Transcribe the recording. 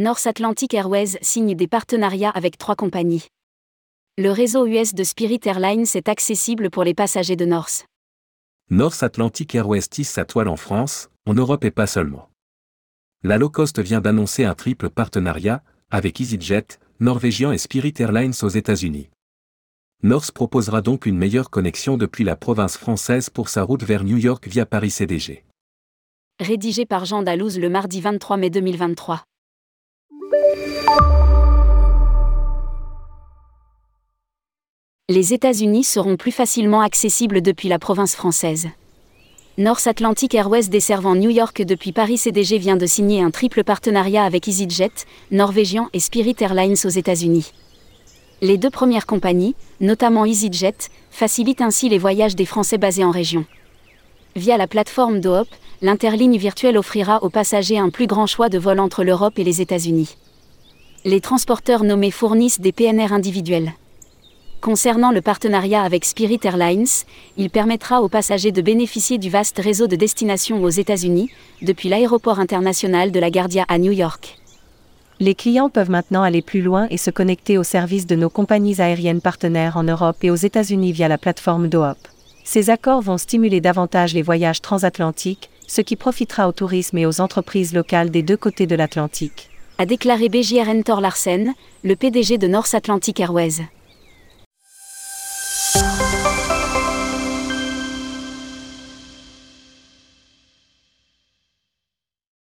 North Atlantic Airways signe des partenariats avec trois compagnies. Le réseau US de Spirit Airlines est accessible pour les passagers de North. North Atlantic Airways tisse sa toile en France, en Europe et pas seulement. La low cost vient d'annoncer un triple partenariat avec EasyJet, Norwegian et Spirit Airlines aux États-Unis. North proposera donc une meilleure connexion depuis la province française pour sa route vers New York via Paris CDG. Rédigé par Jean Dalouse le mardi 23 mai 2023. Les États-Unis seront plus facilement accessibles depuis la province française. North Atlantic Airways desservant New York depuis Paris CDG vient de signer un triple partenariat avec EasyJet, Norwegian et Spirit Airlines aux États-Unis. Les deux premières compagnies, notamment EasyJet, facilitent ainsi les voyages des Français basés en région. Via la plateforme DOOP, l'interligne virtuelle offrira aux passagers un plus grand choix de vols entre l'Europe et les États-Unis. Les transporteurs nommés fournissent des PNR individuels. Concernant le partenariat avec Spirit Airlines, il permettra aux passagers de bénéficier du vaste réseau de destinations aux États-Unis, depuis l'aéroport international de la Guardia à New York. Les clients peuvent maintenant aller plus loin et se connecter aux services de nos compagnies aériennes partenaires en Europe et aux États-Unis via la plateforme DOOP. Ces accords vont stimuler davantage les voyages transatlantiques, ce qui profitera au tourisme et aux entreprises locales des deux côtés de l'Atlantique. A déclaré BJRN Thor Larsen, le PDG de North Atlantic Airways.